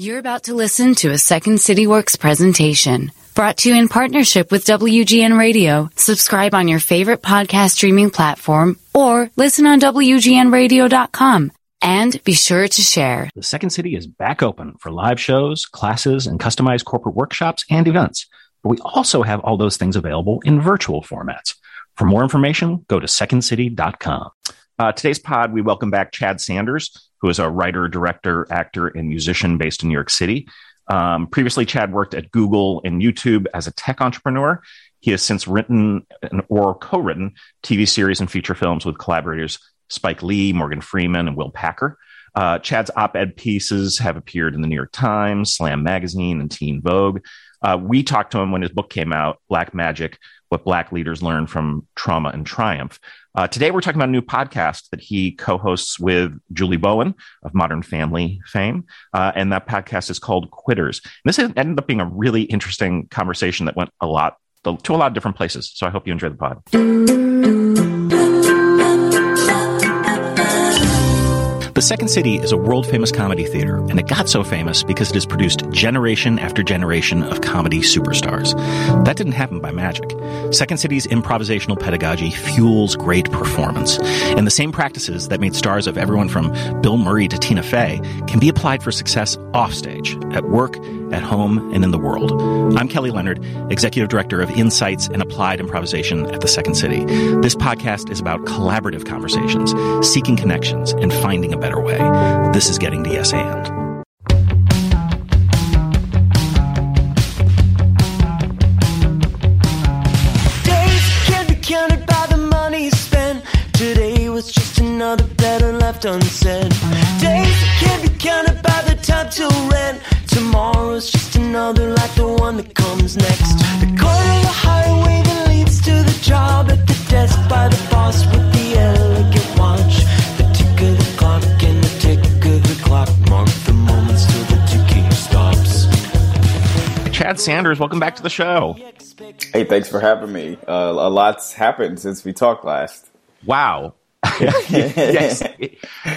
You're about to listen to a Second City Works presentation brought to you in partnership with WGN Radio. Subscribe on your favorite podcast streaming platform or listen on WGNradio.com. And be sure to share. The Second City is back open for live shows, classes, and customized corporate workshops and events. But we also have all those things available in virtual formats. For more information, go to secondcity.com. Uh, today's pod, we welcome back Chad Sanders who is a writer, director, actor, and musician based in New York City. Um, previously, Chad worked at Google and YouTube as a tech entrepreneur. He has since written or co written TV series and feature films with collaborators Spike Lee, Morgan Freeman, and Will Packer. Uh, Chad's op ed pieces have appeared in the New York Times, Slam Magazine, and Teen Vogue. Uh, we talked to him when his book came out, Black Magic What Black Leaders Learn from Trauma and Triumph. Uh, today, we're talking about a new podcast that he co hosts with Julie Bowen of Modern Family fame. Uh, and that podcast is called Quitters. And this ended up being a really interesting conversation that went a lot to a lot of different places. So I hope you enjoy the pod. The Second City is a world famous comedy theater, and it got so famous because it has produced generation after generation of comedy superstars. That didn't happen by magic. Second City's improvisational pedagogy fuels great performance, and the same practices that made stars of everyone from Bill Murray to Tina Fey can be applied for success offstage, at work, at home, and in the world. I'm Kelly Leonard, Executive Director of Insights and Applied Improvisation at the Second City. This podcast is about collaborative conversations, seeking connections, and finding a better way. This is Getting to Yes And. Days can be counted by the money spent. Today was just another Sanders, welcome back to the show. Hey, thanks for having me. Uh, a lot's happened since we talked last. Wow. yes.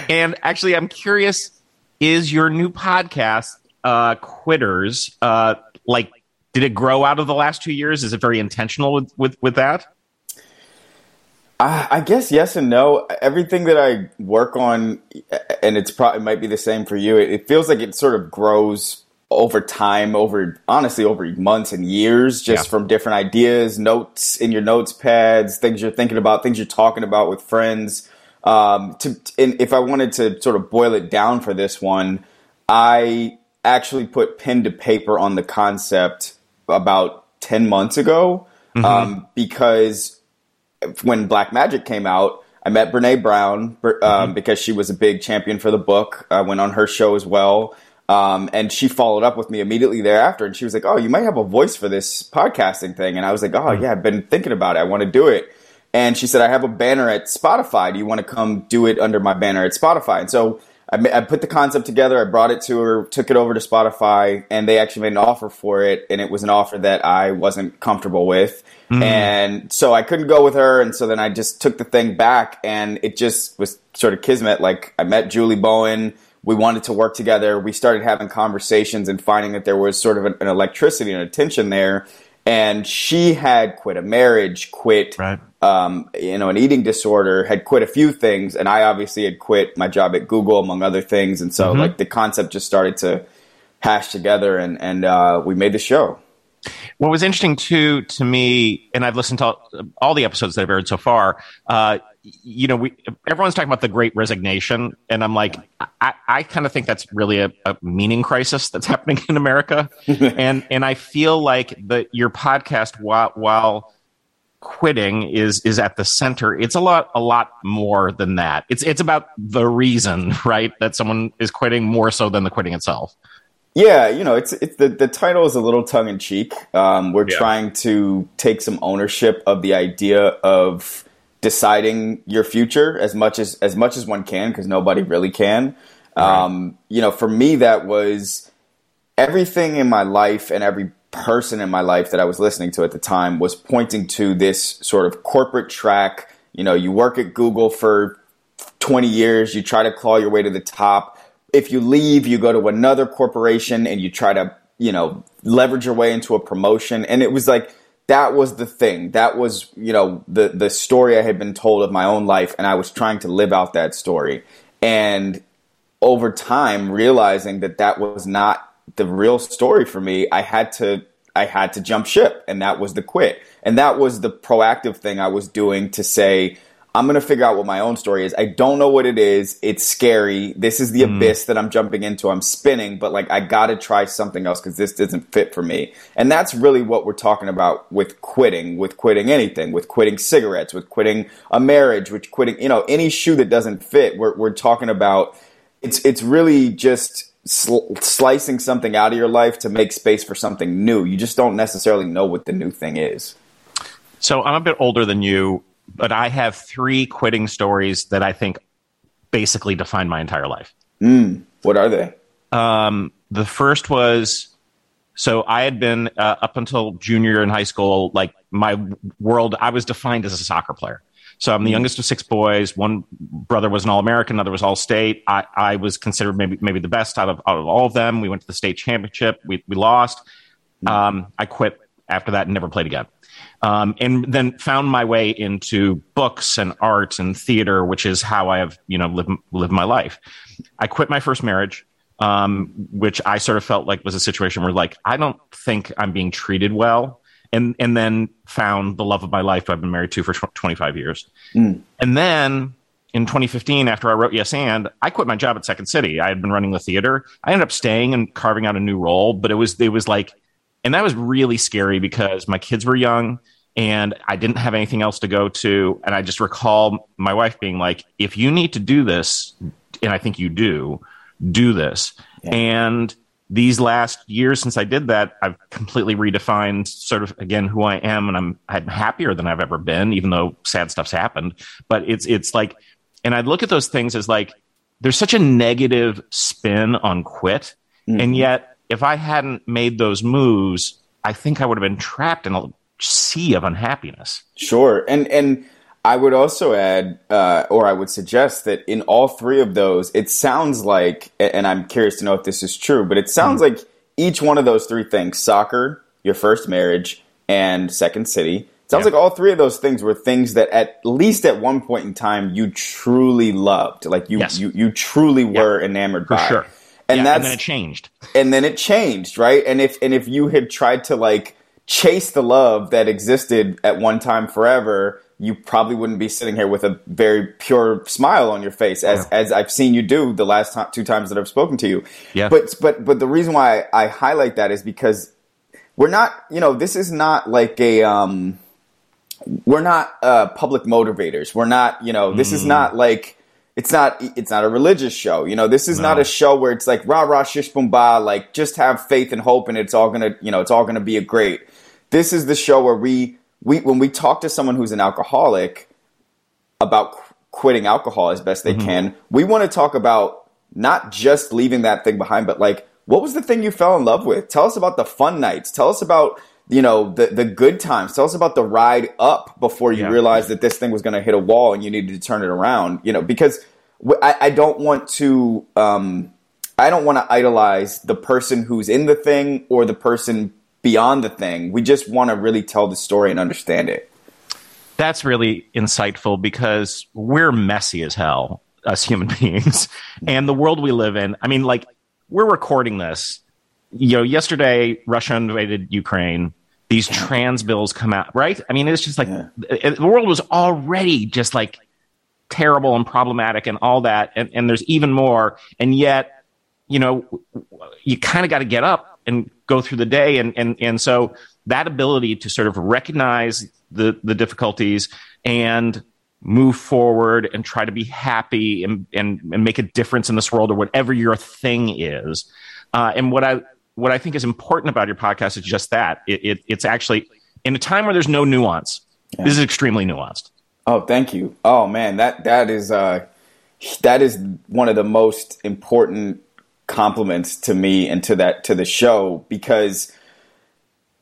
And actually, I'm curious is your new podcast uh, quitters uh, like did it grow out of the last two years is it very intentional with with, with that I, I guess yes and no. Everything that I work on, and it's probably it might be the same for you. It, it feels like it sort of grows over time, over honestly over months and years, just yeah. from different ideas, notes in your notes pads, things you're thinking about, things you're talking about with friends. Um, to, and if I wanted to sort of boil it down for this one, I actually put pen to paper on the concept about 10 months ago mm-hmm. um, because when Black Magic came out, I met Brene Brown um, mm-hmm. because she was a big champion for the book. I went on her show as well. Um, and she followed up with me immediately thereafter and she was like, Oh, you might have a voice for this podcasting thing. And I was like, Oh, mm-hmm. yeah, I've been thinking about it. I want to do it. And she said, I have a banner at Spotify. Do you want to come do it under my banner at Spotify? And so I, I, put the concept together. I brought it to her, took it over to Spotify, and they actually made an offer for it. And it was an offer that I wasn't comfortable with. Mm. And so I couldn't go with her. And so then I just took the thing back, and it just was sort of kismet. Like I met Julie Bowen. We wanted to work together. We started having conversations and finding that there was sort of an, an electricity and a tension there. And she had quit a marriage, quit right um, you know, an eating disorder, had quit a few things, and I obviously had quit my job at Google, among other things. And so, mm-hmm. like, the concept just started to hash together, and and uh, we made the show. What was interesting too to me, and I've listened to all the episodes that I've heard so far. Uh, you know, we everyone's talking about the Great Resignation, and I'm like, I, I kind of think that's really a, a, meaning crisis that's happening in America, and and I feel like that your podcast, while while quitting is is at the center. It's a lot a lot more than that. It's it's about the reason right that someone is quitting more so than the quitting itself. Yeah you know it's it's the, the title is a little tongue-in-cheek. Um, we're yeah. trying to take some ownership of the idea of deciding your future as much as as much as one can because nobody really can right. um, you know for me that was everything in my life and every person in my life that I was listening to at the time was pointing to this sort of corporate track. You know, you work at Google for 20 years, you try to claw your way to the top. if you leave, you go to another corporation and you try to, you know, leverage your way into a promotion. And it was like, that was the thing. That was, you know, the, the story I had been told of my own life. And I was trying to live out that story. And over time, realizing that that was not the real story for me, I had to, I had to jump ship and that was the quit. And that was the proactive thing I was doing to say, I'm going to figure out what my own story is. I don't know what it is. It's scary. This is the mm. abyss that I'm jumping into. I'm spinning, but like I got to try something else because this doesn't fit for me. And that's really what we're talking about with quitting, with quitting anything, with quitting cigarettes, with quitting a marriage, with quitting, you know, any shoe that doesn't fit. We're, we're talking about it's, it's really just sl- slicing something out of your life to make space for something new. You just don't necessarily know what the new thing is. So I'm a bit older than you but I have three quitting stories that I think basically define my entire life. Mm, what are they? Um, the first was so I had been uh, up until junior year in high school, like my world, I was defined as a soccer player. So I'm the mm. youngest of six boys. One brother was an All American, another was All State. I, I was considered maybe maybe the best out of, out of all of them. We went to the state championship. We, we lost. Mm. Um, I quit after that and never played again um, and then found my way into books and art and theater, which is how I have you know lived, lived my life. I quit my first marriage, um, which I sort of felt like was a situation where like I don't think I'm being treated well. And, and then found the love of my life I've been married to for 25 years. Mm. And then in 2015, after I wrote Yes and, I quit my job at Second City. I had been running the theater. I ended up staying and carving out a new role, but it was it was like, and that was really scary because my kids were young and I didn't have anything else to go to. And I just recall my wife being like, if you need to do this, and I think you do, do this. Yeah. And these last years since I did that, I've completely redefined sort of again who I am, and I'm I'm happier than I've ever been, even though sad stuff's happened. But it's it's like, and I look at those things as like there's such a negative spin on quit, mm-hmm. and yet if I hadn't made those moves, I think I would have been trapped in a sea of unhappiness. Sure, and and I would also add, uh, or I would suggest that in all three of those, it sounds like, and I'm curious to know if this is true, but it sounds mm. like each one of those three things: soccer, your first marriage, and Second City. Sounds yeah. like all three of those things were things that at least at one point in time you truly loved, like you yes. you, you truly were yeah. enamored For by. Sure. And yeah, that's and then it changed. And then it changed, right? And if and if you had tried to like chase the love that existed at one time forever, you probably wouldn't be sitting here with a very pure smile on your face, as yeah. as I've seen you do the last two times that I've spoken to you. Yeah. But but but the reason why I, I highlight that is because we're not, you know, this is not like a um, we're not uh, public motivators. We're not, you know, this mm. is not like it's not it's not a religious show. You know, this is no. not a show where it's like rah rah shish boom ba, like just have faith and hope and it's all gonna you know it's all gonna be a great this is the show where we we when we talk to someone who's an alcoholic about qu- quitting alcohol as best they mm-hmm. can, we want to talk about not just leaving that thing behind, but like what was the thing you fell in love with? Tell us about the fun nights. Tell us about you know the the good times. Tell us about the ride up before you yeah. realized that this thing was going to hit a wall and you needed to turn it around. You know because I, I don't want to um, I don't want to idolize the person who's in the thing or the person beyond the thing. We just want to really tell the story and understand it. That's really insightful because we're messy as hell, us human beings, and the world we live in. I mean, like, we're recording this. You know, yesterday, Russia invaded Ukraine. These trans bills come out, right? I mean, it's just like yeah. it, the world was already just like terrible and problematic and all that. And, and there's even more. And yet, you know, you kind of got to get up and go through the day. And, and, and so that ability to sort of recognize the, the difficulties and move forward and try to be happy and, and, and make a difference in this world or whatever your thing is. Uh, and what I, what I think is important about your podcast is just that it, it it's actually in a time where there's no nuance. Yeah. This is extremely nuanced. Oh, thank you. Oh man, that that is uh, that is one of the most important compliments to me and to that to the show because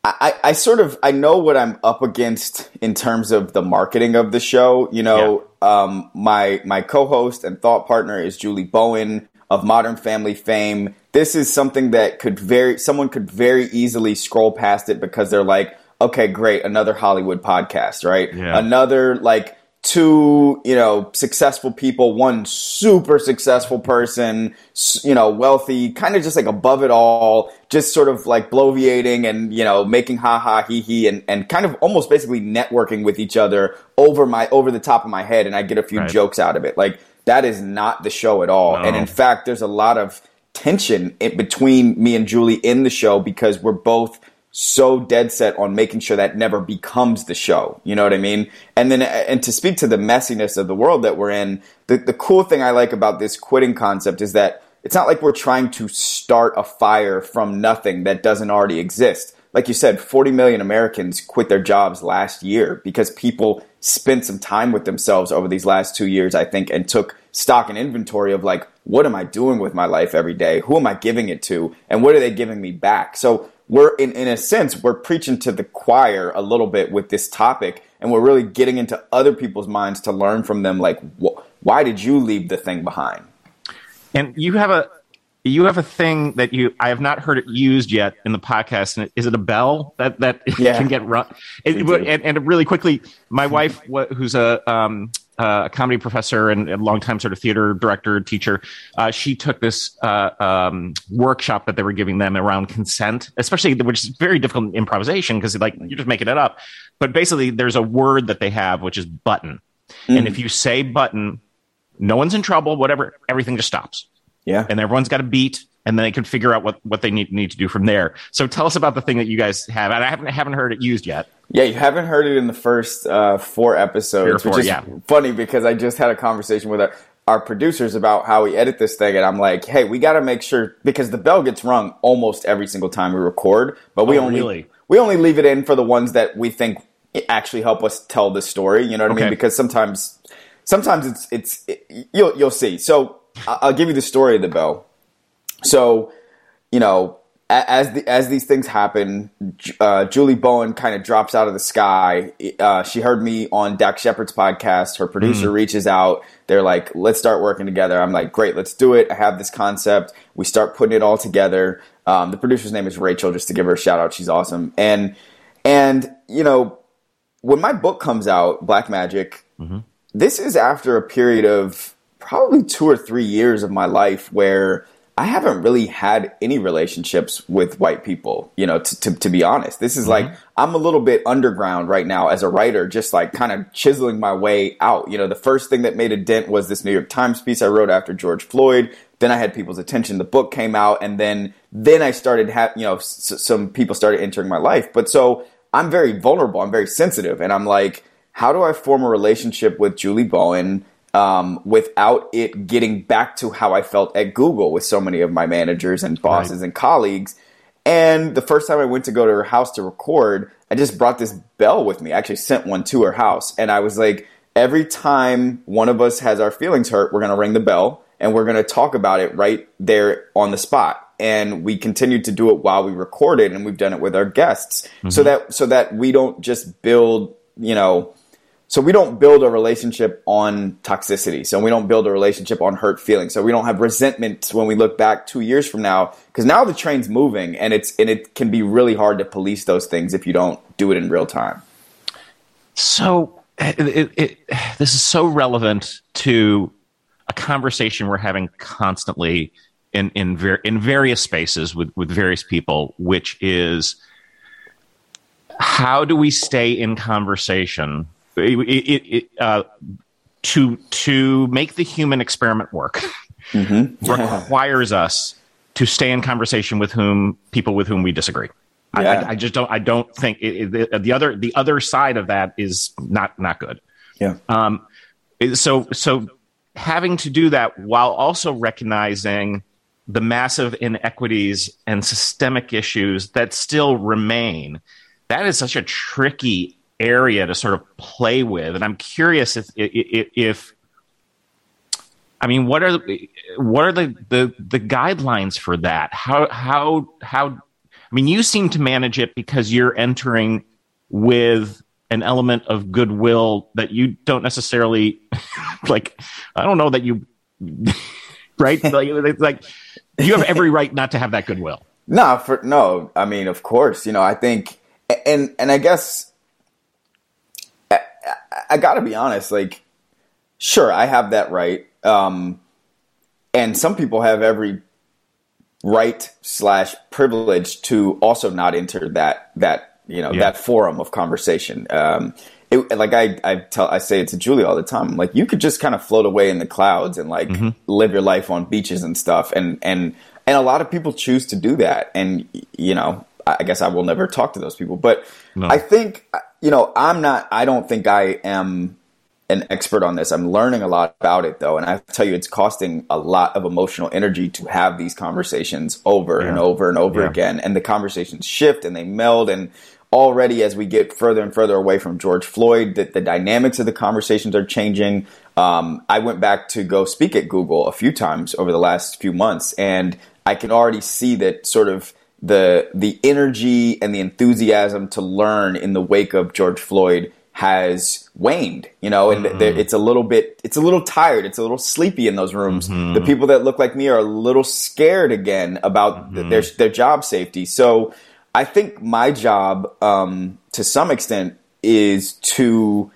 I, I sort of I know what I'm up against in terms of the marketing of the show. You know, yeah. um, my my co-host and thought partner is Julie Bowen. of Modern Family fame. This is something that could very someone could very easily scroll past it because they're like, okay, great, another Hollywood podcast, right? Yeah. Another like two, you know, successful people, one super successful person, you know, wealthy, kind of just like above it all, just sort of like bloviating and, you know, making ha ha he he and, and kind of almost basically networking with each other over my, over the top of my head. And I get a few Right. jokes out of it. Like that is not the show at all. No. And in fact, there's a lot of tension in between me and Julie in the show because we're both so dead set on making sure that never becomes the show. You know what I mean? And then, and to speak to the messiness of the world that we're in, the, the cool thing I like about this quitting concept is that it's not like we're trying to start a fire from nothing that doesn't already exist. Like you said, 40 million Americans quit their jobs last year because people spent some time with themselves over these last two years, I think, and took stock and inventory of like, what am I doing with my life every day? Who am I giving it to? And what are they giving me back? So we're in, in a sense, we're preaching to the choir a little bit with this topic, and we're really getting into other people's minds to learn from them, like, wh- why did you leave the thing behind? And you have a you have a thing that you I have not heard it used yet in the podcast. And is it a bell that that Yeah. can get run? It, and, and really quickly, my wife, who's a um, uh, a comedy professor and a longtime sort of theater director teacher, uh, she took this uh, um, workshop that they were giving them around consent, especially which is very difficult improvisation because like you're just making it up. But basically, there's a word that they have which is button, and if you say button, no one's in trouble. Whatever, everything just stops Yeah. and everyone's got a beat and then they can figure out what, what they need, need to do from there. So tell us about the thing that you guys have. And I haven't, haven't heard it used yet. Yeah, you haven't heard it in the first uh, four episodes, four, which is yeah. funny because I just had a conversation with our, our producers about how we edit this thing, and I'm like, hey, we got to make sure because the bell gets rung almost every single time we record, but we Oh, only really? we only leave it in for the ones that we think actually help us tell the story. You know what I mean? Because sometimes sometimes it's it's it, you'll you'll see. So I'll give you the story of the bell. So you know, as the, as these things happen, uh, Julie Bowen kind of drops out of the sky. Uh, she heard me on Dax Shepard's podcast. Her producer reaches out. They're like, "Let's start working together." I'm like, "Great, let's do it." I have this concept. We start putting it all together. Um, the producer's name is Rachel. Just to give her a shout out, she's awesome. And and you know, when my book comes out, Black Magic, this is after a period of probably two or three years of my life where I haven't really had any relationships with white people, you know, to, to, to be honest. This is like, mm-hmm. I'm a little bit underground right now as a writer, just like kind of chiseling my way out. You know, the first thing that made a dent was this New York Times piece I wrote after George Floyd. Then I had people's attention. The book came out, and then then I started have you know s- some people started entering my life. But so I'm very vulnerable. I'm very sensitive, and I'm like, how do I form a relationship with Julie Bowen um, without it getting back to how I felt at Google with so many of my managers and bosses and colleagues? And the first time I went to go to her house to record, I just brought this bell with me. I actually sent one to her house, and I was like, every time one of us has our feelings hurt, we're going to ring the bell and we're going to talk about it right there on the spot. And we continued to do it while we recorded, and we've done it with our guests, so that so that we don't just build, you know, so we don't build a relationship on toxicity. So we don't build a relationship on hurt feelings. So we don't have resentment when we look back two years from now, because now the train's moving, and it's and it can be really hard to police those things if you don't do it in real time. So it, it, it, this is so relevant to a conversation we're having constantly in in, ver- in various spaces with with various people, which is how do we stay in conversation it, it, uh, to to make the human experiment work requires us to stay in conversation with whom people with whom we disagree. I, Yeah. I, I just don't. I don't think it, it, the, the other the other side of that is not not good. Yeah. Um, so so having to do that while also recognizing the massive inequities and systemic issues that still remain that is such a tricky area to sort of play with and i'm curious if if, if I mean, what are the, what are the, the the guidelines for that? How how how? I mean, you seem to manage it because you're entering with an element of goodwill that you don't necessarily like. I don't know that you right? like, it's like you have every right not to have that goodwill. No, for no. I mean, of course, you know. I think, and and I guess I got to be honest. Like, sure, I have that right, um, and some people have every right slash privilege to also not enter that that you know Yeah. that forum of conversation. Um, it, like I I tell I say it to Julie all the time. Like you could just kind of float away in the clouds and like live your life on beaches and stuff. And and and a lot of people choose to do that. And you know, I I guess I will never talk to those people. But No. I think you know I'm not. I don't think I am an expert on this. I'm learning a lot about it though, and I tell you, it's costing a lot of emotional energy to have these conversations over and over and over Yeah. again. And the conversations shift and they meld. And already, as we get further and further away from George Floyd, that the dynamics of the conversations are changing. Um, I went back to go speak at Google a few times over the last few months, and I can already see that sort of the the energy and the enthusiasm to learn in the wake of George Floyd has waned, you know, and mm-hmm. th- it's a little bit, it's a little tired, it's a little sleepy in those rooms. Mm-hmm. The people that look like me are a little scared again about th- mm-hmm. their their job safety. So I think my job, um, to some extent, is to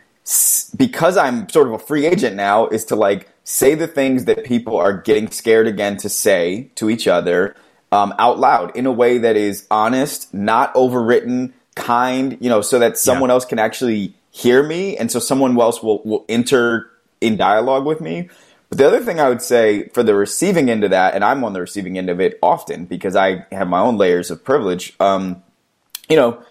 because I'm sort of a free agent now, is to like say the things that people are getting scared again to say to each other um, out loud in a way that is honest, not overwritten, kind, you know, so that someone else can actually hear me, and so someone else will will enter in dialogue with me. But the other thing I would say for the receiving end of that, and I'm on the receiving end of it often because I have my own layers of privilege. Um, you know,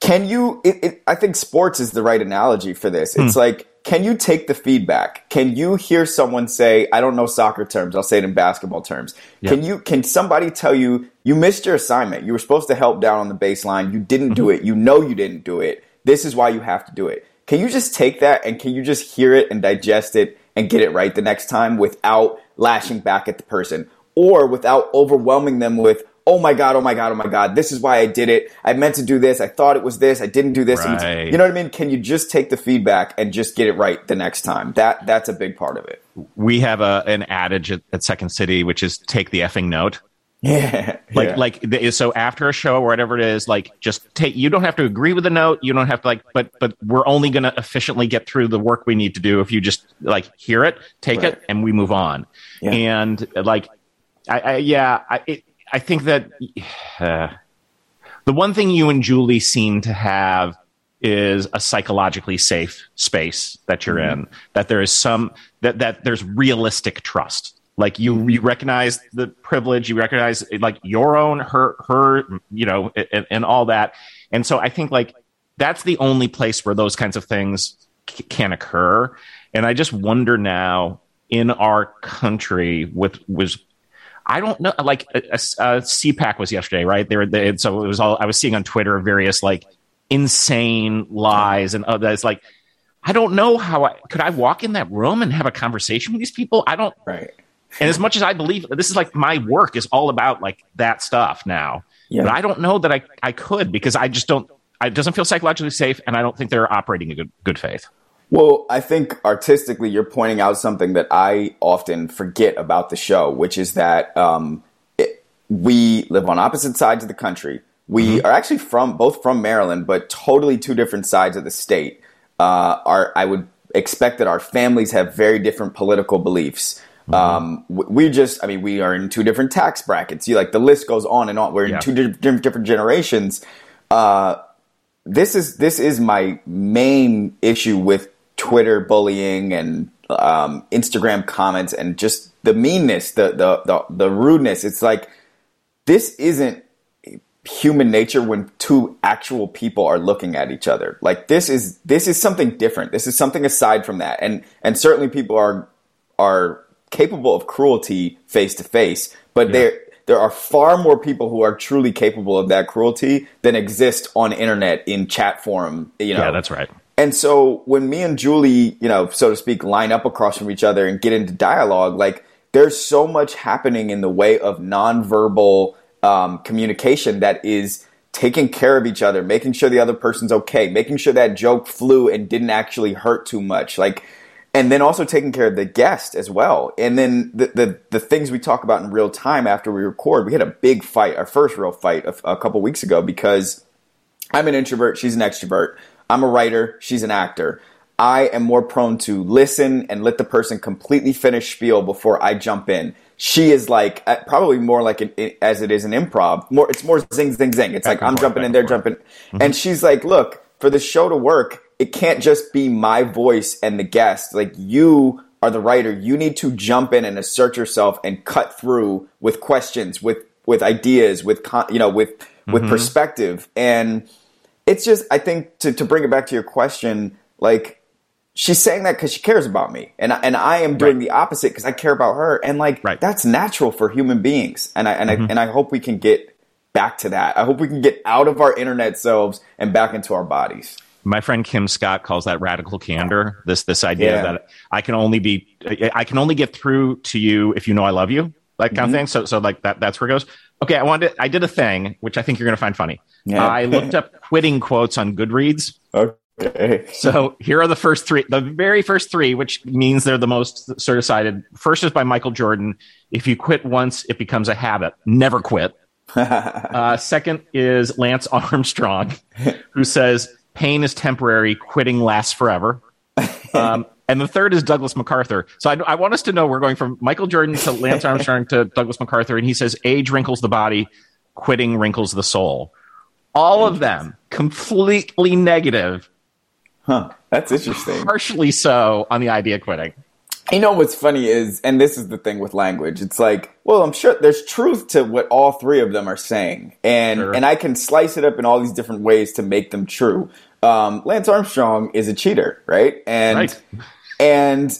can you? It, it, I think sports is the right analogy for this. It's like, can you take the feedback? Can you hear someone say, "I don't know soccer terms. I'll say it in basketball terms." Can you? Can somebody tell you you missed your assignment? You were supposed to help down on the baseline. You didn't do mm-hmm. it. You know you didn't do it. This is why you have to do it. Can you just take that and can you just hear it and digest it and get it right the next time without lashing back at the person or without overwhelming them with, oh my God, oh my God, oh my God, this is why I did it. I meant to do this. I thought it was this. I didn't do this. Right. You know what I mean? Can you just take the feedback and just get it right the next time? That That's a big part of it. We have a an adage at, at Second City, which is take the effing note. Yeah. Like yeah. like the, so after a show or whatever it is, like just take. You don't have to agree with the note. You don't have to like, but but we're only going to efficiently get through the work we need to do if you just like hear it, take Right. it, and we move on. Yeah. And like, I, I yeah, I it, I think that uh, the one thing you and Julie seem to have is a psychologically safe space that you're in. That there is some that that there's realistic trust. Like you, you recognize the privilege, you recognize like your own, her, her, you know, and, and all that. And so I think like that's the only place where those kinds of things c- can occur. And I just wonder now in our country with was I don't know. Like a, a, a CPAC was yesterday, right? They were they, so it was all I was seeing on Twitter various like insane lies and uh, other. It's like I don't know how I could I walk in that room and have a conversation with these people. I don't. right. And as much as I believe this is like my work is all about like that stuff now, Yeah. but I don't know that I I could because I just don't. It doesn't feel psychologically safe, and I don't think they're operating in good good faith. Well, I think artistically, you're pointing out something that I often forget about the show, which is that um, it, we live on opposite sides of the country. We are actually from both from Maryland, but totally two different sides of the state. Uh, our, I would expect that our families have very different political beliefs. Um, we just, I mean, we are in two different tax brackets. You like the list goes on and on. We're in Yeah. two di- different different generations. Uh, this is this is my main issue with Twitter bullying and um, Instagram comments and just the meanness, the, the the the rudeness. It's like this isn't human nature when two actual people are looking at each other. Like this is this is something different. This is something aside from that. And and certainly people are are capable of cruelty face to face, but there there are far more people who are truly capable of that cruelty than exist on internet in chat forum, you know. Yeah, that's right. And so when me and Julie, you know, so to speak, line up across from each other and get into dialogue, like there's so much happening in the way of nonverbal um, communication that is taking care of each other, making sure the other person's okay, making sure that joke flew and didn't actually hurt too much. Like and then also taking care of the guest as well. And then the, the, the things we talk about in real time after we record, we had a big fight, our first real fight a, a couple weeks ago because I'm an introvert, she's an extrovert. I'm a writer, she's an actor. I am more prone to listen and let the person completely finish spiel before I jump in. She is like uh, probably more like an, as it is an improv. More, it's more zing zing zing. It's like I'm jumping in, they're jumping, mm-hmm. and she's like, "Look, for the show to work, it can't just be my voice and the guest. Like you are the writer. You need to jump in and assert yourself and cut through with questions, with with ideas, with con- you know, with with mm-hmm. perspective. And it's just, I think, to to bring it back to your question, like she's saying that because she cares about me, and I, and I am doing right. the opposite because I care about her, and like right. that's natural for human beings, and I and mm-hmm. I and I hope we can get back to that. I hope we can get out of our internet selves and back into our bodies. My friend Kim Scott calls that radical candor. This this idea yeah. that I can only be I can only get through to you if you know I love you, like kind mm-hmm. of thing. So so like that that's where it goes. Okay, I wanted I did a thing which I think you're going to find funny. Yeah. I looked up quitting quotes on Goodreads. Okay. So here are the first three, the very first three, which means they're the most sort of cited. First is by Michael Jordan. If you quit once, it becomes a habit. Never quit. uh, second is Lance Armstrong, who says pain is temporary, quitting lasts forever. Um, and the third is Douglas MacArthur. So I, I, want us to know we're going from Michael Jordan to Lance Armstrong to Douglas MacArthur, and he says age wrinkles the body, quitting wrinkles the soul. All of them completely negative Huh. That's interesting. Partially so on the idea of quitting. You know what's funny is, and this is the thing with language. It's like, well, I'm sure there's truth to what all three of them are saying, and sure. and I can slice it up in all these different ways to make them true. Um, Lance Armstrong is a cheater, right? And right. and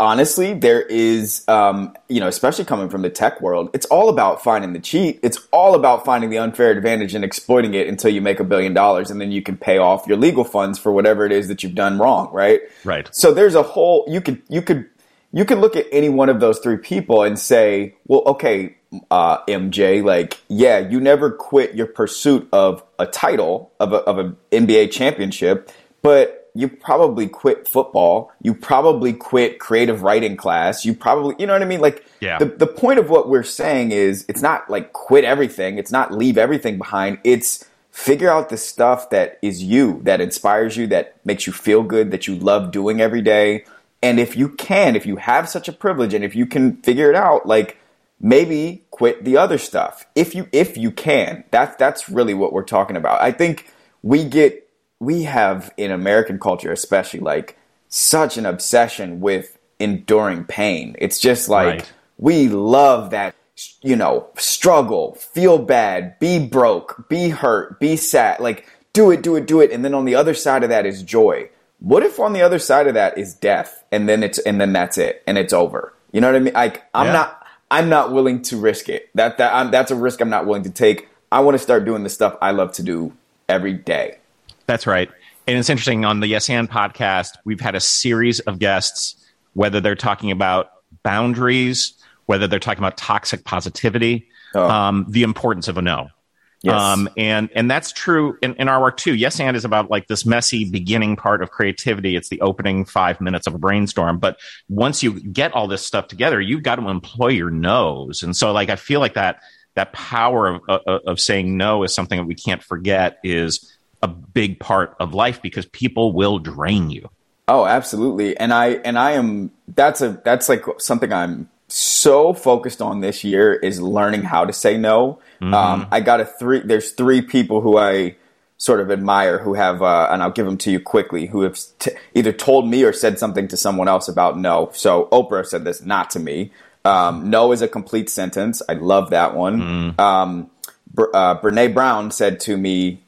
honestly, there is, um, you know, especially coming from the tech world, it's all about finding the cheat. It's all about finding the unfair advantage and exploiting it until you make a billion dollars, and then you can pay off your legal funds for whatever it is that you've done wrong, right? Right. So there's a whole you could you could you can look at any one of those three people and say, well, okay, uh, MJ, like, yeah, you never quit your pursuit of a title of a, of an NBA championship, but you probably quit football. You probably quit creative writing class. You probably, you know what I mean? Like, yeah. the, the point of what we're saying is it's not like quit everything. It's not leave everything behind. It's figure out the stuff that is you, that inspires you, that makes you feel good, that you love doing every day. And if you can, if you have such a privilege and if you can figure it out, like maybe quit the other stuff. If you, if you can, that's, that's really what we're talking about. I think we get we have in American culture, especially, like such an obsession with enduring pain. It's just like right. we love that, you know, struggle, feel bad, be broke, be hurt, be sad, like do it, do it, do it. And then on the other side of that is joy. What if on the other side of that is death and then it's, and then that's it and it's over? You know what I mean? Like I'm yeah. not, I'm not willing to risk it. That, that, I'm, that's a risk I'm not willing to take. I want to start doing the stuff I love to do every day. That's right. And it's interesting on the Yes and podcast, we've had a series of guests, whether they're talking about boundaries, whether they're talking about toxic positivity, oh. um, the importance of a no. Yes. Um, and and that's true in, in our work too. Yes, and is about like this messy beginning part of creativity. It's the opening five minutes of a brainstorm. But once you get all this stuff together, you've got to employ your nose. And so, like, I feel like that that power of, of, of saying no is something that we can't forget. Is a big part of life because people will drain you. Oh, absolutely. And I and I am that's a that's like something I'm so focused on this year is learning how to say no. Mm-hmm. Um, I got a three. There's three people who I sort of admire who have, uh, and I'll give them to you quickly, who have t- either told me or said something to someone else about no. So Oprah said this, not to me. Um, no is a complete sentence. I love that one. Mm. Um, uh, Brene Brown said to me,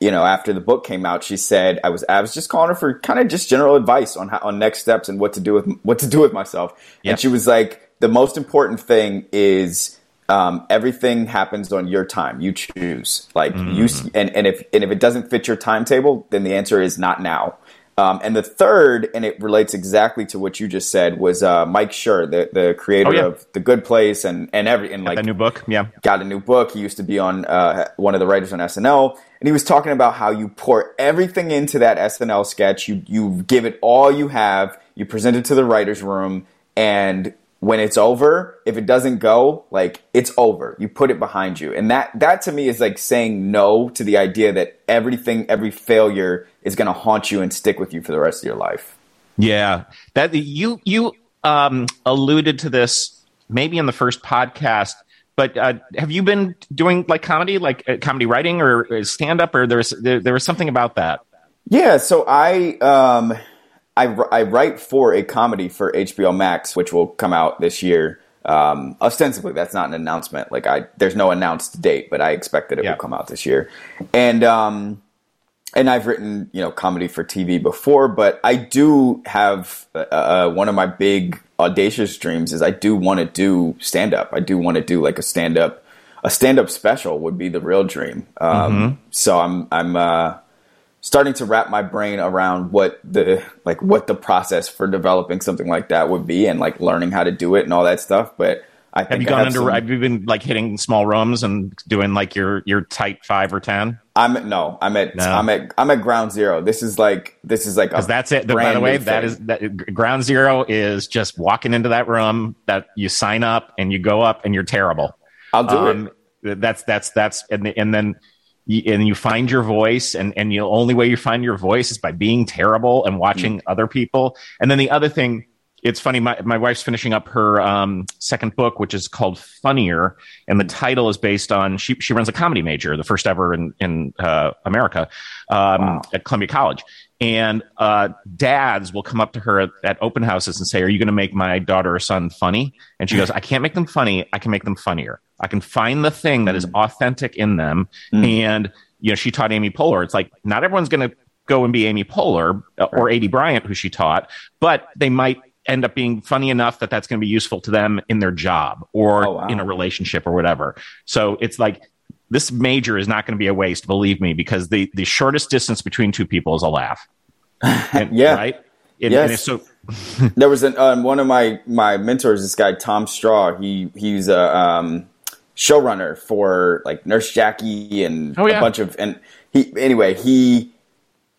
you know, after the book came out, she said I was I was just calling her for kind of just general advice on how, on next steps and what to do with what to do with myself. Yep. And she was like, the most important thing is um, everything happens on your time. You choose. Like mm. you and and if and if it doesn't fit your timetable, then the answer is not now. Um, and the third, and it relates exactly to what you just said, was uh, Mike Schur, the the creator Oh, yeah. of The Good Place and and every and like that new book. Yeah. got a new book. He used to be on uh, one of the writers on SNL, and he was talking about how you pour everything into that SNL sketch. You you give it all you have. You present it to the writers' room, and when it's over, if it doesn't go, like it's over. You put it behind you, and that that to me is like saying no to the idea that everything, every failure is going to haunt you and stick with you for the rest of your life. Yeah, that you you um, alluded to this maybe in the first podcast, but uh, have you been doing like comedy, like uh, comedy writing or stand up, or there's there, there was something about that? Yeah, so I um I, I write for a comedy for HBO Max, which will come out this year. Um, ostensibly, that's not an announcement. Like I, there's no announced date, but I expect that it Yeah. will come out this year. And um, and I've written you know comedy for TV before, but I do have uh, uh, one of my big audacious dreams is I do want to do stand up. I do want to do like a stand up a stand up special would be the real dream. Um, So I'm I'm uh, starting to wrap my brain around what the like what the process for developing something like that would be and like learning how to do it and all that stuff. But I think Have you gone have into? some- Have you been like hitting small rooms and doing like your your tight five or ten? I'm at, no, I'm at No. I'm at I'm at ground zero. This is like this is like Because that's it. By the way, that is that ground zero is just walking into that room that you sign up and you go up and you're terrible. I'll do Um, it. That's that's that's and and then and you find your voice and and the only way you find your voice is by being terrible and watching other people. And then the other thing, it's funny. My my wife's finishing up her um, second book, which is called Funnier, and the title is based on she she runs a comedy major, the first ever in in uh, America um, at Columbia College. And uh, dads will come up to her at, at open houses and say, "Are you going to make my daughter or son funny?" And she goes, "I can't make them funny. I can make them funnier. I can find the thing that is authentic in them." And you know, she taught Amy Poehler. It's like not everyone's going to go and be Amy Poehler uh, or Aidy Bryant, who she taught, but they might end up being funny enough that that's going to be useful to them in their job or Oh, wow. in a relationship or whatever. So it's like this major is not going to be a waste, believe me, because the the shortest distance between two people is a laugh. And- Yeah. right. And, Yes. and it's so There was an um, one of my my mentors. This guy Tom Straw. He he's a um, showrunner for like Nurse Jackie and Oh, yeah. a bunch of and he anyway he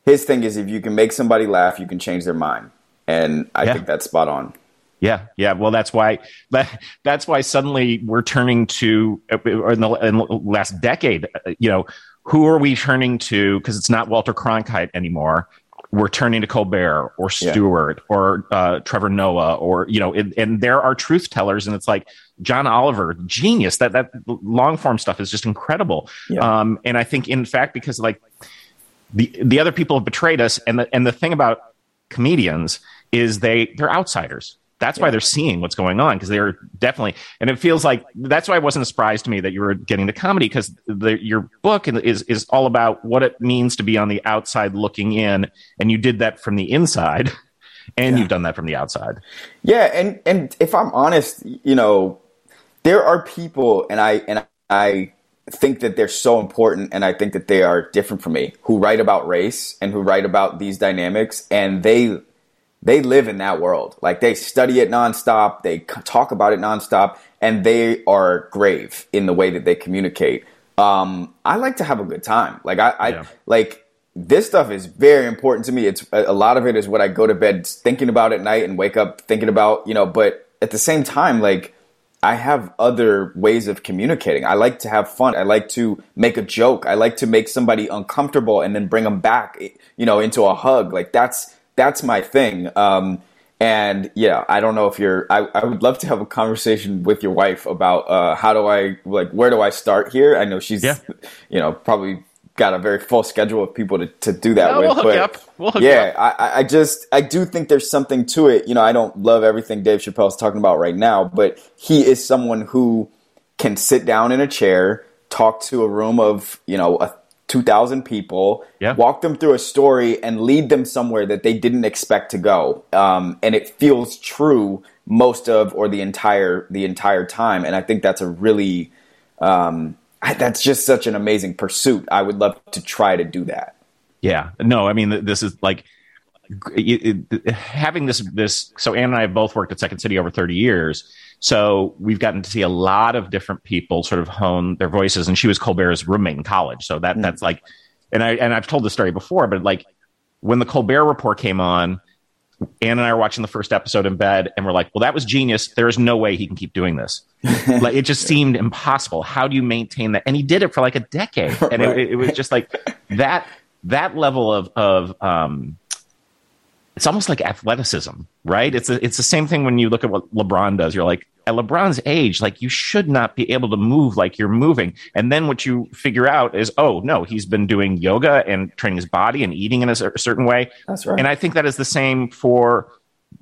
his thing is if you can make somebody laugh, you can change their mind, and I Yeah. think that's spot on. Yeah, yeah. Well, that's why that, that's why suddenly we're turning to uh, in the, in the last decade. uh, You know, who are we turning to? Because it's not Walter Cronkite anymore. We're turning to Colbert or Yeah. Stewart or uh, Trevor Noah or you know, and, and there are truth tellers, and it's like John Oliver, genius. That that long form stuff is just incredible. Yeah. Um, and I think, in fact, because like the the other people have betrayed us, and the and the thing about comedians is they they're outsiders. That's why they're seeing what's going on because they're definitely, and it feels like that's why it wasn't a surprise to me that you were getting the comedy because your book is is all about what it means to be on the outside looking in, and you did that from the inside, and you've done that from the outside. Yeah, and and if I'm honest, you know, there are people, and I and I think that they're so important, and I think that they are different from me, who write about race and who write about these dynamics, and they they live in that world. Like they study it nonstop, they talk about it nonstop, and they are grave in the way that they communicate. Um, I like to have a good time. Like I, I Yeah. like this stuff is very important to me. It's a a lot of it is what I go to bed thinking about at night and wake up thinking about, you know, but at the same time, like I have other ways of communicating. I like to have fun. I like to make a joke. I like to make somebody uncomfortable and then bring them back, you know, into a hug. Like that's, that's my thing. Um, and yeah, I don't know if you're, I, I would love to have a conversation with your wife about, uh, how do I, like, where do I start here? I know she's, Yeah. you know, probably got a very full schedule of people to, to do that No, with. we'll but. We'll yeah, I- I just I do think there's something to it. You know, I don't love everything Dave Chappelle's talking about right now, but he is someone who can sit down in a chair, talk to a room of you know a two thousand people, Yeah. walk them through a story, and lead them somewhere that they didn't expect to go, um, and it feels true most of or the entire the entire time. And I think that's a really um, that's just such an amazing pursuit. I would love to try to do that. Yeah. No, I mean, this is like, it, it, having this this so Ann and I have both worked at Second City over 30 years. So we've gotten to see a lot of different people sort of hone their voices. And she was Colbert's roommate in college. So that mm. that's like and I and I've told the story before, but like when the Colbert report came on, Ann and I were watching the first episode in bed, and we're like, "Well, that was genius. There is no way he can keep doing this. like, it just seemed impossible. How do you maintain that?" And he did it for like a decade, and right. it, it, was just like that that level of of um, it's almost like athleticism, right? It's a, it's the same thing when you look at what LeBron does. You're like, at LeBron's age, like you should not be able to move like you're moving. And then what you figure out is, oh no, he's been doing yoga and training his body and eating in a certain way. That's right. And I think that is the same for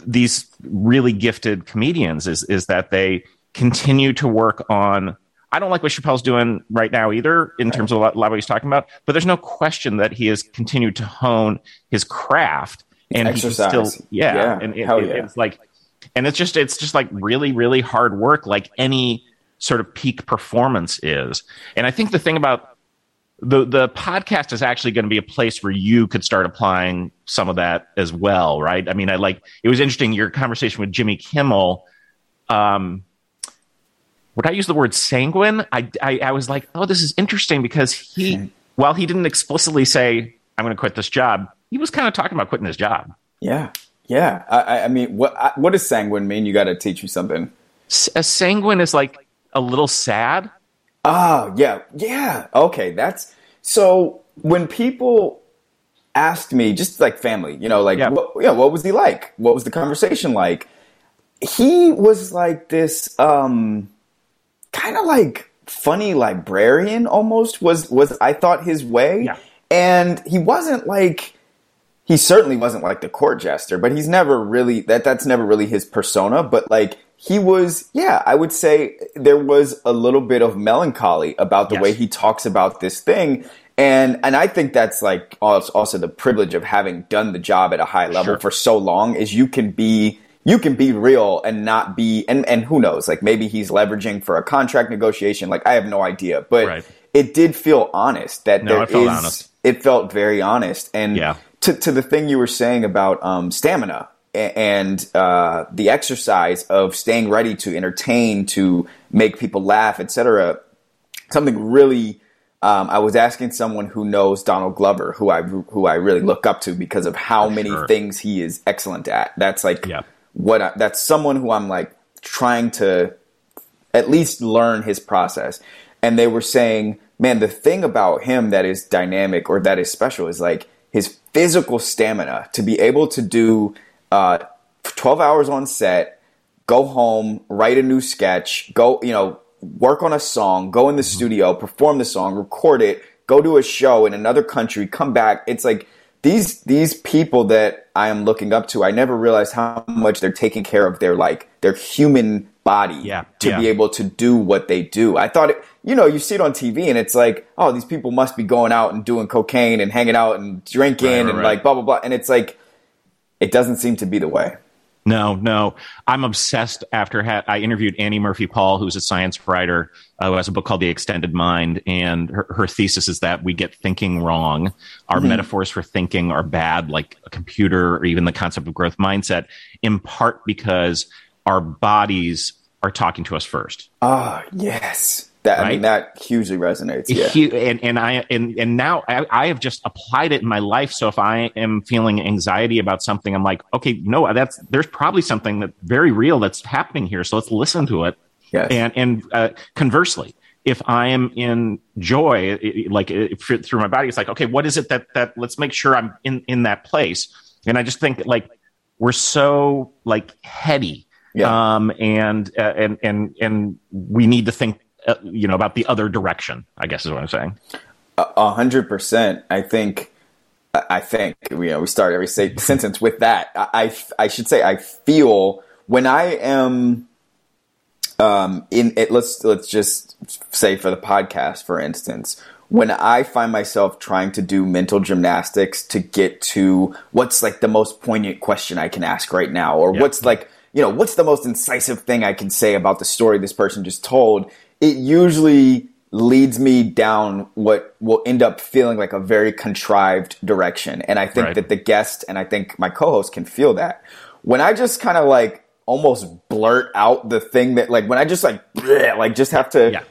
these really gifted comedians. Is is that they continue to work on. I don't like what Chappelle's doing right now either, in terms of a lot of what he's talking about. But there's no question that he has continued to hone his craft and exercise. He still, yeah, yeah. and it, it, yeah. it's like, and it's just, it's just like really, really hard work, like any sort of peak performance is. And I think the thing about the the podcast is actually going to be a place where you could start applying some of that as well, right? I mean, I like it was interesting your conversation with Jimmy Kimmel. Um, would I use the word sanguine? I, I, I was like, oh, this is interesting because he, while he didn't explicitly say, I'm going to quit this job, he was kind of talking about quitting his job. Yeah, yeah. I, I mean, what what does sanguine mean? You got to teach me something. A sanguine is like a little sad. Oh yeah, yeah. Okay, that's so. When people asked me, just like family, you know, like, yeah. what, you know, what was he like? What was the conversation like? He was like this, um, kind of like funny librarian almost was was I thought his way, yeah. and he wasn't like he certainly wasn't like the court jester, but he's never really that that's never really his persona. But like he was, yeah, I would say there was a little bit of melancholy about the yes. way he talks about this thing. And and I think that's like also the privilege of having done the job at a high level sure. for so long is you can be you can be real and not be and and who knows like maybe he's leveraging for a contract negotiation like I have no idea but right. it did feel honest that no, there is honest. it felt very honest and yeah to, to the thing you were saying about um, stamina and uh, the exercise of staying ready to entertain, to make people laugh, etc. Something really. Um, I was asking someone who knows Donald Glover, who I who I really look up to because of how many sure. things he is excellent at. That's like yeah. what I, that's someone who I'm like trying to at least learn his process. And they were saying, man, the thing about him that is dynamic or that is special is like his physical stamina to be able to do uh, 12 hours on set, go home, write a new sketch, go, you know, work on a song, go in the mm-hmm. studio, perform the song, record it, go to a show in another country, come back. It's like these these people that I am looking up to, I never realized how much they're taking care of their like their human body yeah, to yeah. be able to do what they do. I thought it, you know, you see it on TV and it's like, oh, these people must be going out and doing cocaine and hanging out and drinking right, right, and right. like blah blah blah. And it's like, it doesn't seem to be the way. No, no. I'm obsessed after ha- I interviewed Annie Murphy Paul, who's a science writer uh, who has a book called The Extended Mind. And her, her thesis is that we get thinking wrong. Our mm-hmm. metaphors for thinking are bad, like a computer or even the concept of growth mindset, in part because our bodies are talking to us first. Ah, yes. That, right? I mean, that hugely resonates. Yeah. And, and I, and, and now I, I, have just applied it in my life. So if I am feeling anxiety about something, I'm like, okay, no, that's, there's probably something that very real that's happening here. So let's listen to it. Yes. And, and, uh, conversely, if I am in joy, like through my body, it's like, okay, what is it that, that let's make sure I'm in, in that place. And I just think like we're so like heady. Yeah. Um, and, uh, and, and, and we need to think uh, you know, about the other direction. I guess is what I'm saying. A hundred percent. I think. I think you know we start every say, sentence with that. I, I, I should say I feel when I am um, in it. Let's let's just say for the podcast, for instance, when I find myself trying to do mental gymnastics to get to what's like the most poignant question I can ask right now, or yep. what's like you know what's the most incisive thing I can say about the story this person just told it usually leads me down what will end up feeling like a very contrived direction. And I think Right. that the guest and I think my co-host can feel that. When I just kind of like almost blurt out the thing that like when I just like bleh, like just have to Yeah.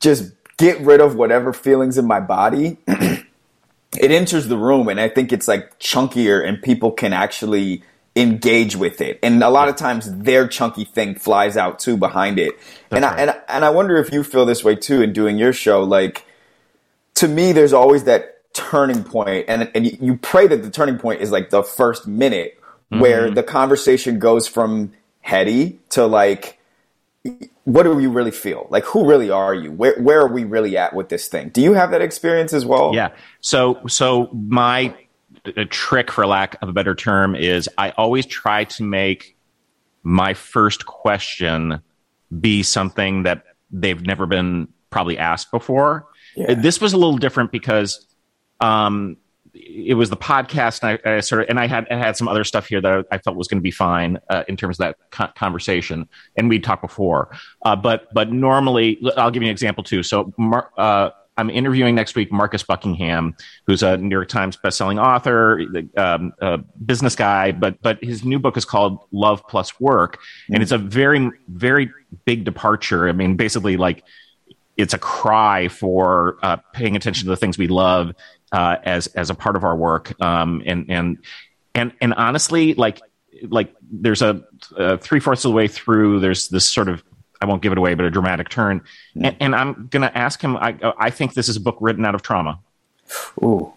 just get rid of whatever feelings in my body, it enters the room and I think it's like chunkier and people can actually engage with it. And a lot of times their chunky thing flies out too behind it. and I, right. and and I wonder if you feel this way too in doing your show like to me there's always that turning point and and you, you pray that the turning point is like the first minute where mm-hmm. the conversation goes from heady to like what do you really feel? Like who really are you? Where where are we really at with this thing? Do you have that experience as well? Yeah. So so my a trick, for lack of a better term, is I always try to make my first question be something that they've never been probably asked before. Yeah. This was a little different because um, it was the podcast, and I, I sort of and I had I had some other stuff here that I, I felt was going to be fine uh, in terms of that co- conversation, and we talked before. Uh, but but normally, I'll give you an example too. So. Uh, I'm interviewing next week Marcus Buckingham, who's a New York Times bestselling author, um, a business guy, but but his new book is called Love Plus Work, and it's a very very big departure. I mean, basically like it's a cry for uh, paying attention to the things we love uh, as as a part of our work, um, and and and and honestly, like like there's a, a three fourths of the way through, there's this sort of I won't give it away, but a dramatic turn, and, and I'm going to ask him. I I think this is a book written out of trauma. Ooh.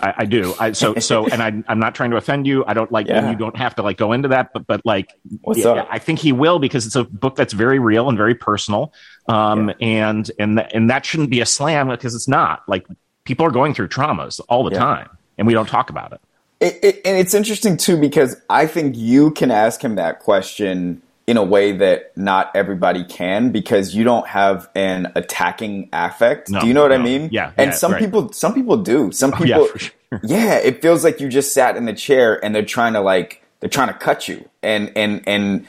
I, I do. I, so so, and I, I'm not trying to offend you. I don't like. Yeah. You don't have to like go into that, but but like, What's yeah, up? I think he will because it's a book that's very real and very personal, um, and and th- and that shouldn't be a slam because it's not. Like people are going through traumas all the Yeah. time, and we don't talk about it. It, it, and it's interesting too because I think you can ask him that question in a way that not everybody can because you don't have an attacking affect. No, do you know what I mean? Yeah, And yeah, some right. people, some people do. Some Oh, yeah, people, sure. yeah, it feels like you just sat in the chair and they're trying to like they're trying to cut you. And and and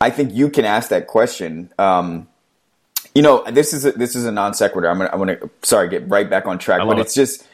I think you can ask that question. Um, you know, this is a, this is a non sequitur. I'm gonna I'm gonna sorry get right back on track, but it's it. just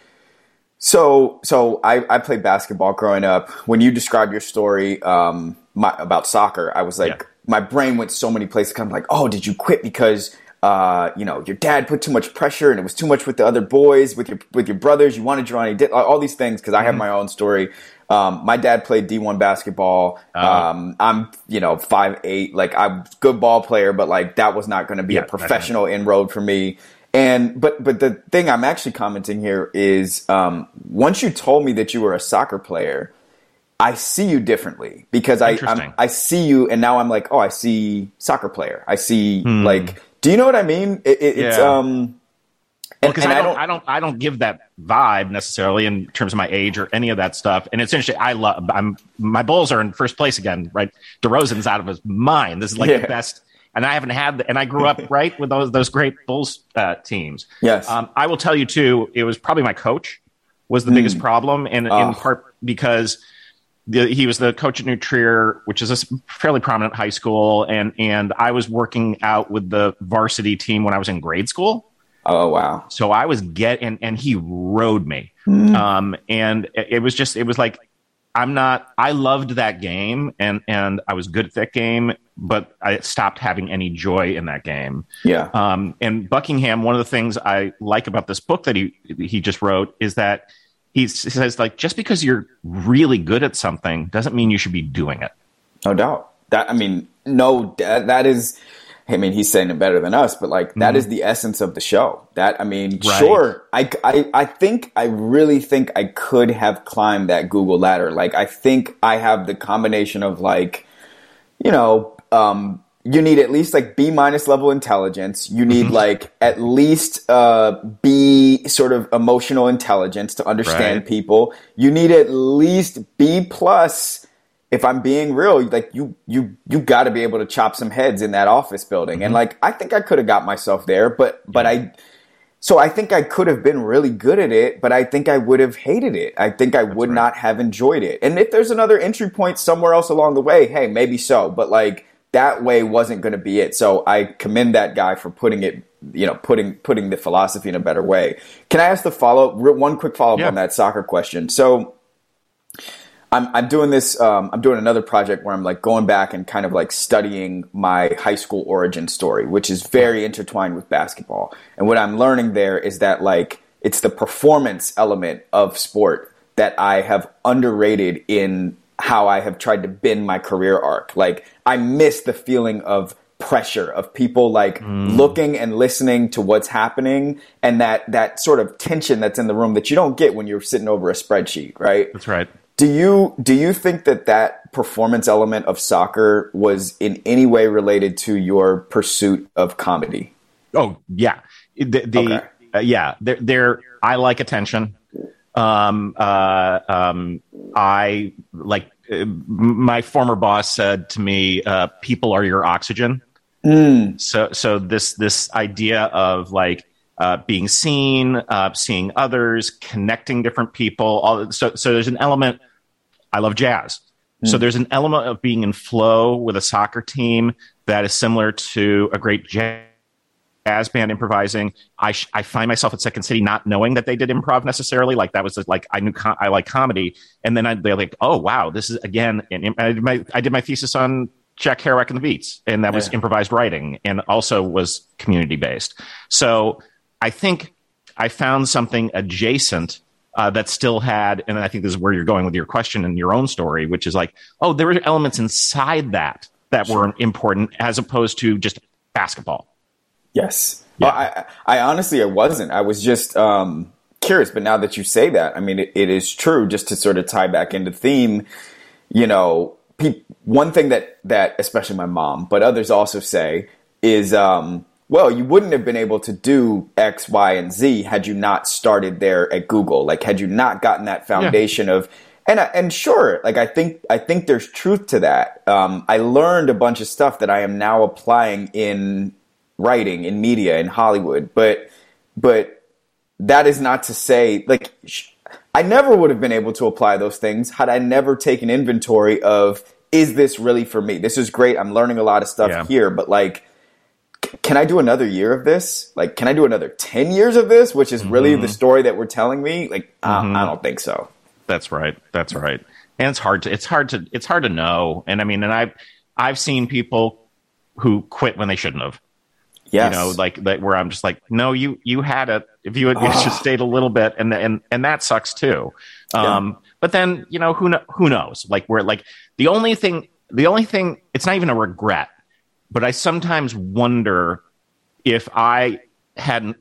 so so I, I played basketball growing up. When you described your story um, my, about soccer, I was like, Yeah. My brain went so many places. Kind of like, oh, did you quit because uh, you know your dad put too much pressure and it was too much with the other boys, with your with your brothers. You wanted your own, did all these things because I Mm-hmm. have my own story. Um, my dad played D1 basketball. Oh. Um, I'm, you know, five eight. Like I'm good ball player, but like that was not going to be Yeah, a professional inroad for me. And but but the thing I'm actually commenting here is um, once you told me that you were a soccer player, I see you differently because I I'm, I see you and now I'm like oh I see soccer player I see Hmm. like do you know what I mean it, it, it's Yeah. um and, because and I, don't, I don't, I don't give that vibe necessarily in terms of my age or any of that stuff. And it's interesting. I love. I'm my Bulls are in first place again. Right, DeRozan's out of his mind. This is like Yeah. the best. And I haven't had. The, and I grew up right with those those great Bulls uh, teams. Yes. Um, I will tell you too. It was probably my coach was the biggest problem, and Oh. in part because. The, he was the coach at New Trier, which is a fairly prominent high school, and and I was working out with the varsity team when I was in grade school oh wow so I was get and and he rode me, Hmm. um, and it, it was just it was like I'm not. I loved that game and and I was good at that game, but I stopped having any joy in that game. yeah Um, and Buckingham, one of the things I like about this book that he he just wrote is that he says like just because you're really good at something doesn't mean you should be doing it. no doubt that I mean no that, that is I mean he's saying it better than us but like that is the essence of the show that I mean Mm-hmm. Right. sure I, I I think I really think I could have climbed that Google ladder like I think I have the combination of like you know, um, you need at least like B minus level intelligence. You need Mm-hmm. like at least uh, B sort of emotional intelligence to understand Right. people. You need at least B plus. If I'm being real, like you, you, you got to be able to chop some heads in that office building. Mm-hmm. And like, I think I could have got myself there, but, but I, so I think I could have been really good at it, but I think I would have hated it. I think I would right. not have enjoyed it. And if there's another entry point somewhere else along the way, hey, maybe so. But like that way wasn't going to be it. So I commend that guy for putting it, you know, putting putting the philosophy in a better way. Can I ask the follow up? One quick follow up Yeah. on that soccer question. So I'm, I'm doing this. Um, I'm doing another project where I'm like going back and kind of like studying my high school origin story, which is very intertwined with basketball. And what I'm learning there is that like it's the performance element of sport that I have underrated in how I have tried to bend my career arc. Like I miss the feeling of pressure of people like looking and listening to what's happening and that that sort of tension that's in the room that you don't get when you're sitting over a spreadsheet, right? That's right. Do you do you think that that performance element of soccer was in any way related to your pursuit of comedy? Oh yeah, the, the Okay. uh, yeah. They're, they're I like attention. Um, uh, um, I like uh, my former boss said to me, uh, "People are your oxygen." So so this this idea of like uh, being seen, uh, seeing others, connecting different people. All so so there's an element. I love jazz. So there's an element of being in flow with a soccer team that is similar to a great jazz jazz band improvising. I sh- I find myself at Second City not knowing that they did improv necessarily. Like that was just, like I knew com- I like comedy, and then I, they're like, oh wow, this is again. And I did my I did my thesis on Jack Kerouac and the Beats, and that was Yeah. improvised writing, and also was community based. So I think I found something adjacent. Uh, that still had, and I think this is where you're going with your question and your own story, which is like, oh, there were elements inside that that were important as opposed to just basketball. Yes. Yeah. Well, I, I honestly, I wasn't. I was just um, curious. But now that you say that, I mean, it, it is true. Just to sort of tie back into theme, you know, pe- one thing that that especially my mom, but others also say is, um, well, you wouldn't have been able to do X, Y, and Z had you not started there at Google. Like, had you not gotten that foundation of and I- and sure, like I think I think there's truth to that. Um, I learned a bunch of stuff that I am now applying in writing, in media, in Hollywood. But but that is not to say like sh- I never would have been able to apply those things had I never taken inventory of is this really for me? This is great. I'm learning a lot of stuff Yeah. here, but like can I do another year of this? Like, can I do another 10 years of this, which is really the mm-hmm. story that we're telling me? Like, I- mm-hmm. I don't think so. That's right. That's right. And it's hard to it's hard to it's hard to know. And I mean, and I've I've seen people who quit when they shouldn't have. Yes. You know, like that where I'm just like, no, you you had a if you had just stayed a little bit, and and and that sucks too. Um, but then you know who who knows? Like we're like the only thing the only thing it's not even a regret, but I sometimes wonder if I hadn't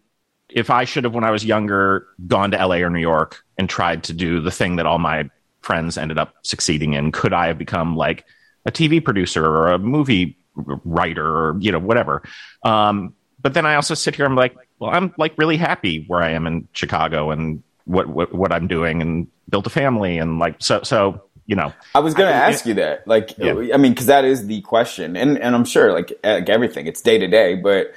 if I should have when I was younger gone to LA or New York and tried to do the thing that all my friends ended up succeeding in, could I have become like a TV producer or a movie writer or you know whatever? Um, but then I also sit here. I'm like, well, I'm like really happy where I am in Chicago and what what, what I'm doing and built a family and like so so you know I was going to ask you that. Like, Yeah. I mean, because that is the question, and and I'm sure, like, like everything, it's day to day. But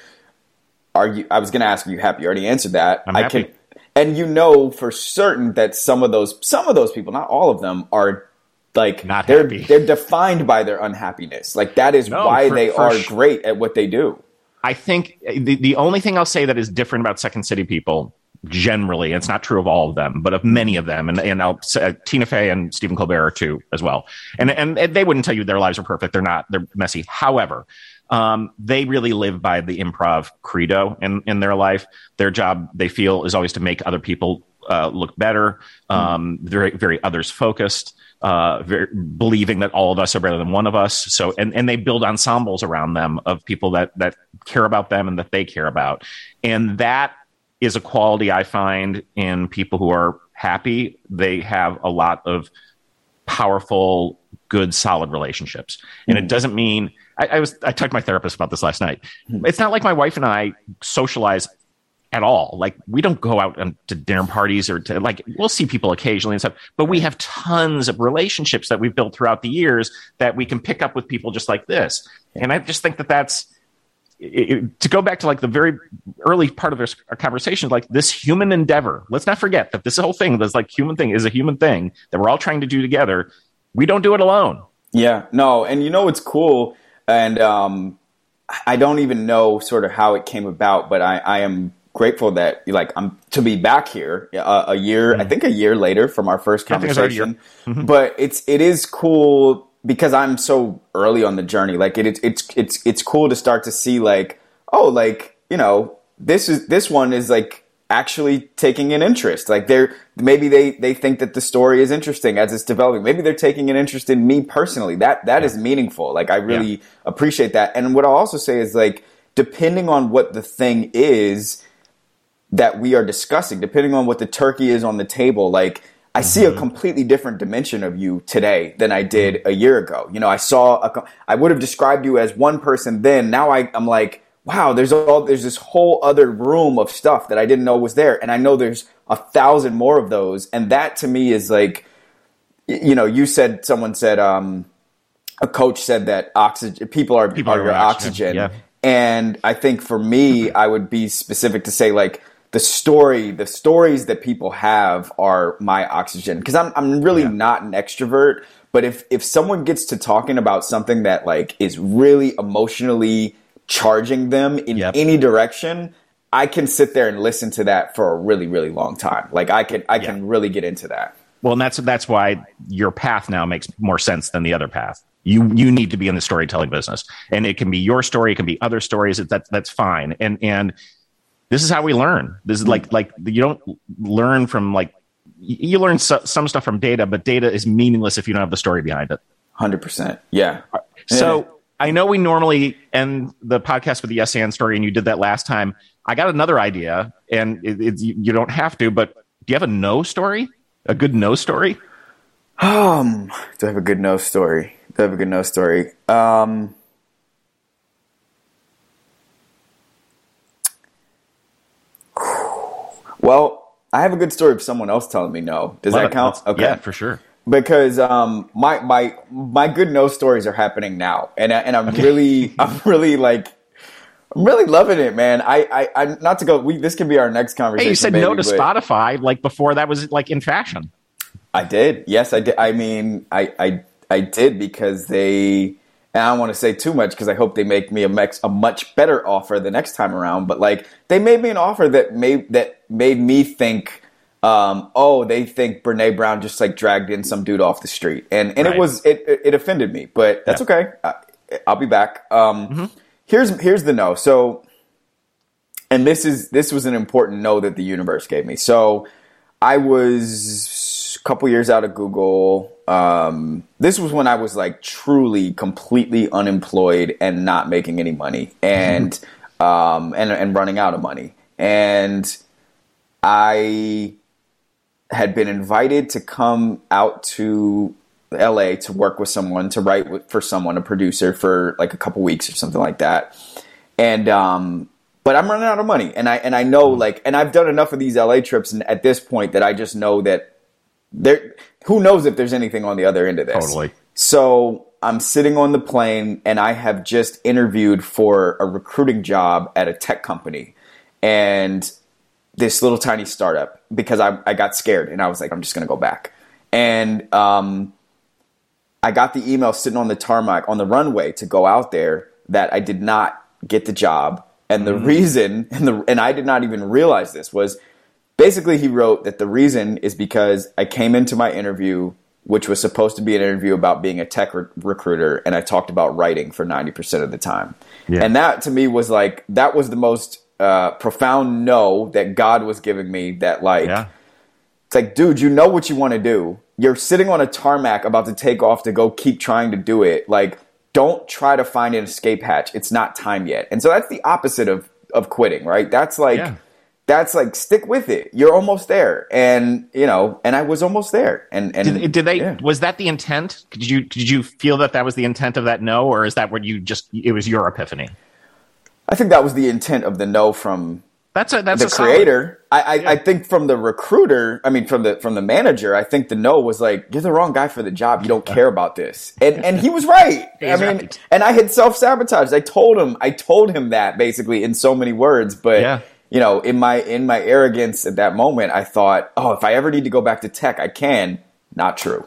are you? I was going to ask, you happy? You already answered that. I'm I happy. can, and you know for certain that some of those, some of those people, not all of them, are like Not they're happy. they're defined by their unhappiness. Like that is No, why for- they for are great at what they do. I think the, the only thing I'll say that is different about Second City people generally, it's not true of all of them, but of many of them, and, and I'll say uh, Tina Fey and Stephen Colbert are two as well. And, and and they wouldn't tell you their lives are perfect. They're not. They're messy. However, um, they really live by the improv credo in in their life. Their job, they feel, is always to make other people uh, look better. Um, very very others focused. Uh, very, believing that all of us are better than one of us. So, and, and they build ensembles around them of people that, that care about them and that they care about. And that is a quality I find in people who are happy. They have a lot of powerful, good, solid relationships. And it doesn't mean I, I was I talked to my therapist about this last night. It's not like my wife and I socialize at all. Like we don't go out to dinner parties or to like we'll see people occasionally and stuff, but we have tons of relationships that we've built throughout the years that we can pick up with people just like this. And I just think that that's it, to go back to like the very early part of this our conversation, like this human endeavor. Let's not forget that this whole thing, this like human thing, is a human thing that we're all trying to do together. We don't do it alone. Yeah, no, and you know what's cool? and um, I don't even know sort of how it came about, but I, I am grateful that like I'm to be back here uh, a year, mm-hmm. I think a year later from our first conversation. Mm-hmm. But it's it is cool because I'm so early on the journey. Like it, it's it's it's cool to start to see like oh like you know this is this one is like actually taking an interest. Like they're maybe they they think that the story is interesting as it's developing. Maybe they're taking an interest in me personally. That that yeah. is meaningful. Like I really yeah. appreciate that. And what I'll also say is like depending on what the thing is that we are discussing, depending on what the turkey is on the table, like I mm-hmm. see a mm-hmm. completely different dimension of you today than I did a year ago. You know, I saw a, I would have described you as one person then. Now I, I'm like, wow, there's all there's this whole other room of stuff that I didn't know was there, and I know there's a thousand more of those, and that to me is like, you know, you said someone said um, a coach said that oxygen people are people are, your oxygen, oxygen. Yeah. and I think for me, I would be specific to say like the story, the stories that people have are my oxygen because I'm I'm really yeah. not an extrovert. But if if someone gets to talking about something that like is really emotionally charging them in yep. any direction, I can sit there and listen to that for a really, really long time. Like I can, I yeah. can really get into that. Well, and that's that's why your path now makes more sense than the other path. You you need to be in the storytelling business, and it can be your story, it can be other stories. That that's fine. And and this is how we learn. This is like like you don't learn from like you learn so, some stuff from data, but data is meaningless if you don't have the story behind it. Hundred percent. Yeah. So I know we normally end the podcast with the yes and story, and you did that last time. I got another idea, and it, you don't have to, but do you have a no story? A good no story? Um, do I have a good no story? Do I have a good no story? Um, well, I have a good story of someone else telling me no. Does that count? Okay, yeah, for sure because um, my my my good no stories are happening now, and and I'm okay. really I'm really like I'm really loving it, man. I I I not to go. We this could be our next conversation. Hey, you said no to Spotify like before that was like in fashion. I did. Yes, I did. I mean, I I I did because they. And I don't want to say too much because I hope they make me a, mex, a much better offer the next time around. But like, they made me an offer that made that made me think um, oh, they think Brene Brown just like dragged in some dude off the street, and and right. it was it, it offended me, but that's yeah. okay. I, will be back. Um, mm-hmm. Here's here's the no. So, and this is this was an important no that the universe gave me. So, I was couple years out of Google. Um, this was when I was like truly, completely unemployed and not making any money, and um, and and running out of money, and I had been invited to come out to LA to work with someone to write for someone, a producer for like a couple weeks or something like that. And um, but I'm running out of money, and I and I know mm-hmm. like, and I've done enough of these LA trips, and at this point that I just know that there. Who knows if there's anything on the other end of this? Totally. So I'm sitting on the plane, and I have just interviewed for a recruiting job at a tech company, and this little tiny startup because I, I got scared and I was like, I'm just going to go back. And um, I got the email sitting on the tarmac on the runway to go out there that I did not get the job. And the mm-hmm. reason, and the and I did not even realize this was basically he wrote that the reason is because I came into my interview, which was supposed to be an interview about being a tech re- recruiter, and I talked about writing for ninety percent of the time. Yeah. And that to me was like that was the most uh, profound no that God was giving me that like yeah. it's like, dude, you know what you want to do. You're sitting on a tarmac about to take off to go keep trying to do it. Like, don't try to find an escape hatch. It's not time yet. And so that's the opposite of of quitting, right? That's like yeah. That's like stick with it. You're almost there. And you know, and I was almost there. And and did, did they yeah. was that the intent? Did you did you feel that that was the intent of that no or is that what you just it was your epiphany? I think that was the intent of the no from that's a, that's the creator. I, I, yeah. I, think from the recruiter, I mean from the from the manager, I think the no was like you're the wrong guy for the job. You don't care about this, and and he was right. I mean, right. and I had self sabotaged. I told him, I told him that basically in so many words, but. Yeah. You know, in my in my arrogance at that moment, I thought, "Oh, if I ever need to go back to tech, I can." Not true.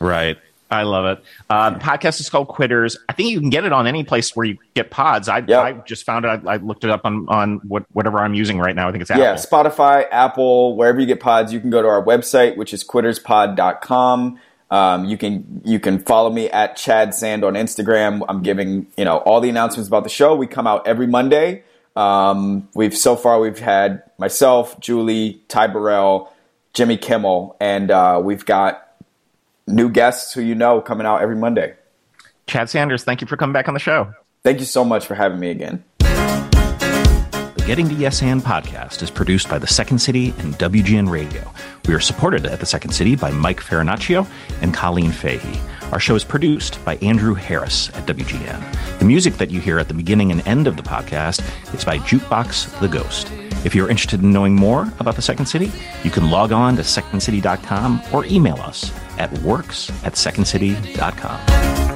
Right. I love it. Uh, the podcast is called Quitters. I think you can get it on any place where you get pods. I, Yep. I just found it. I, I looked it up on on what, whatever I'm using right now. I think it's Apple. Yeah, Spotify, Apple, wherever you get pods, you can go to our website, which is quitterspod.com. Um, you can you can follow me at Chad Sand on Instagram. I'm giving you know all the announcements about the show. We come out every Monday. Um, we've so far we've had myself, Julie, Ty Burrell, Jimmy Kimmel, and uh, we've got new guests who you know coming out every Monday. Chad Sanders, thank you for coming back on the show. Thank you so much for having me again. The Getting to Yes and podcast is produced by the Second City and WGN Radio. We are supported at the Second City by Mike Farinaccio and Colleen Fahey. Our show is produced by Andrew Harris at WGN. The music that you hear at the beginning and end of the podcast is by Jukebox The Ghost. If you're interested in knowing more about the Second City, you can log on to secondcity.com or email us at works at secondcity.com.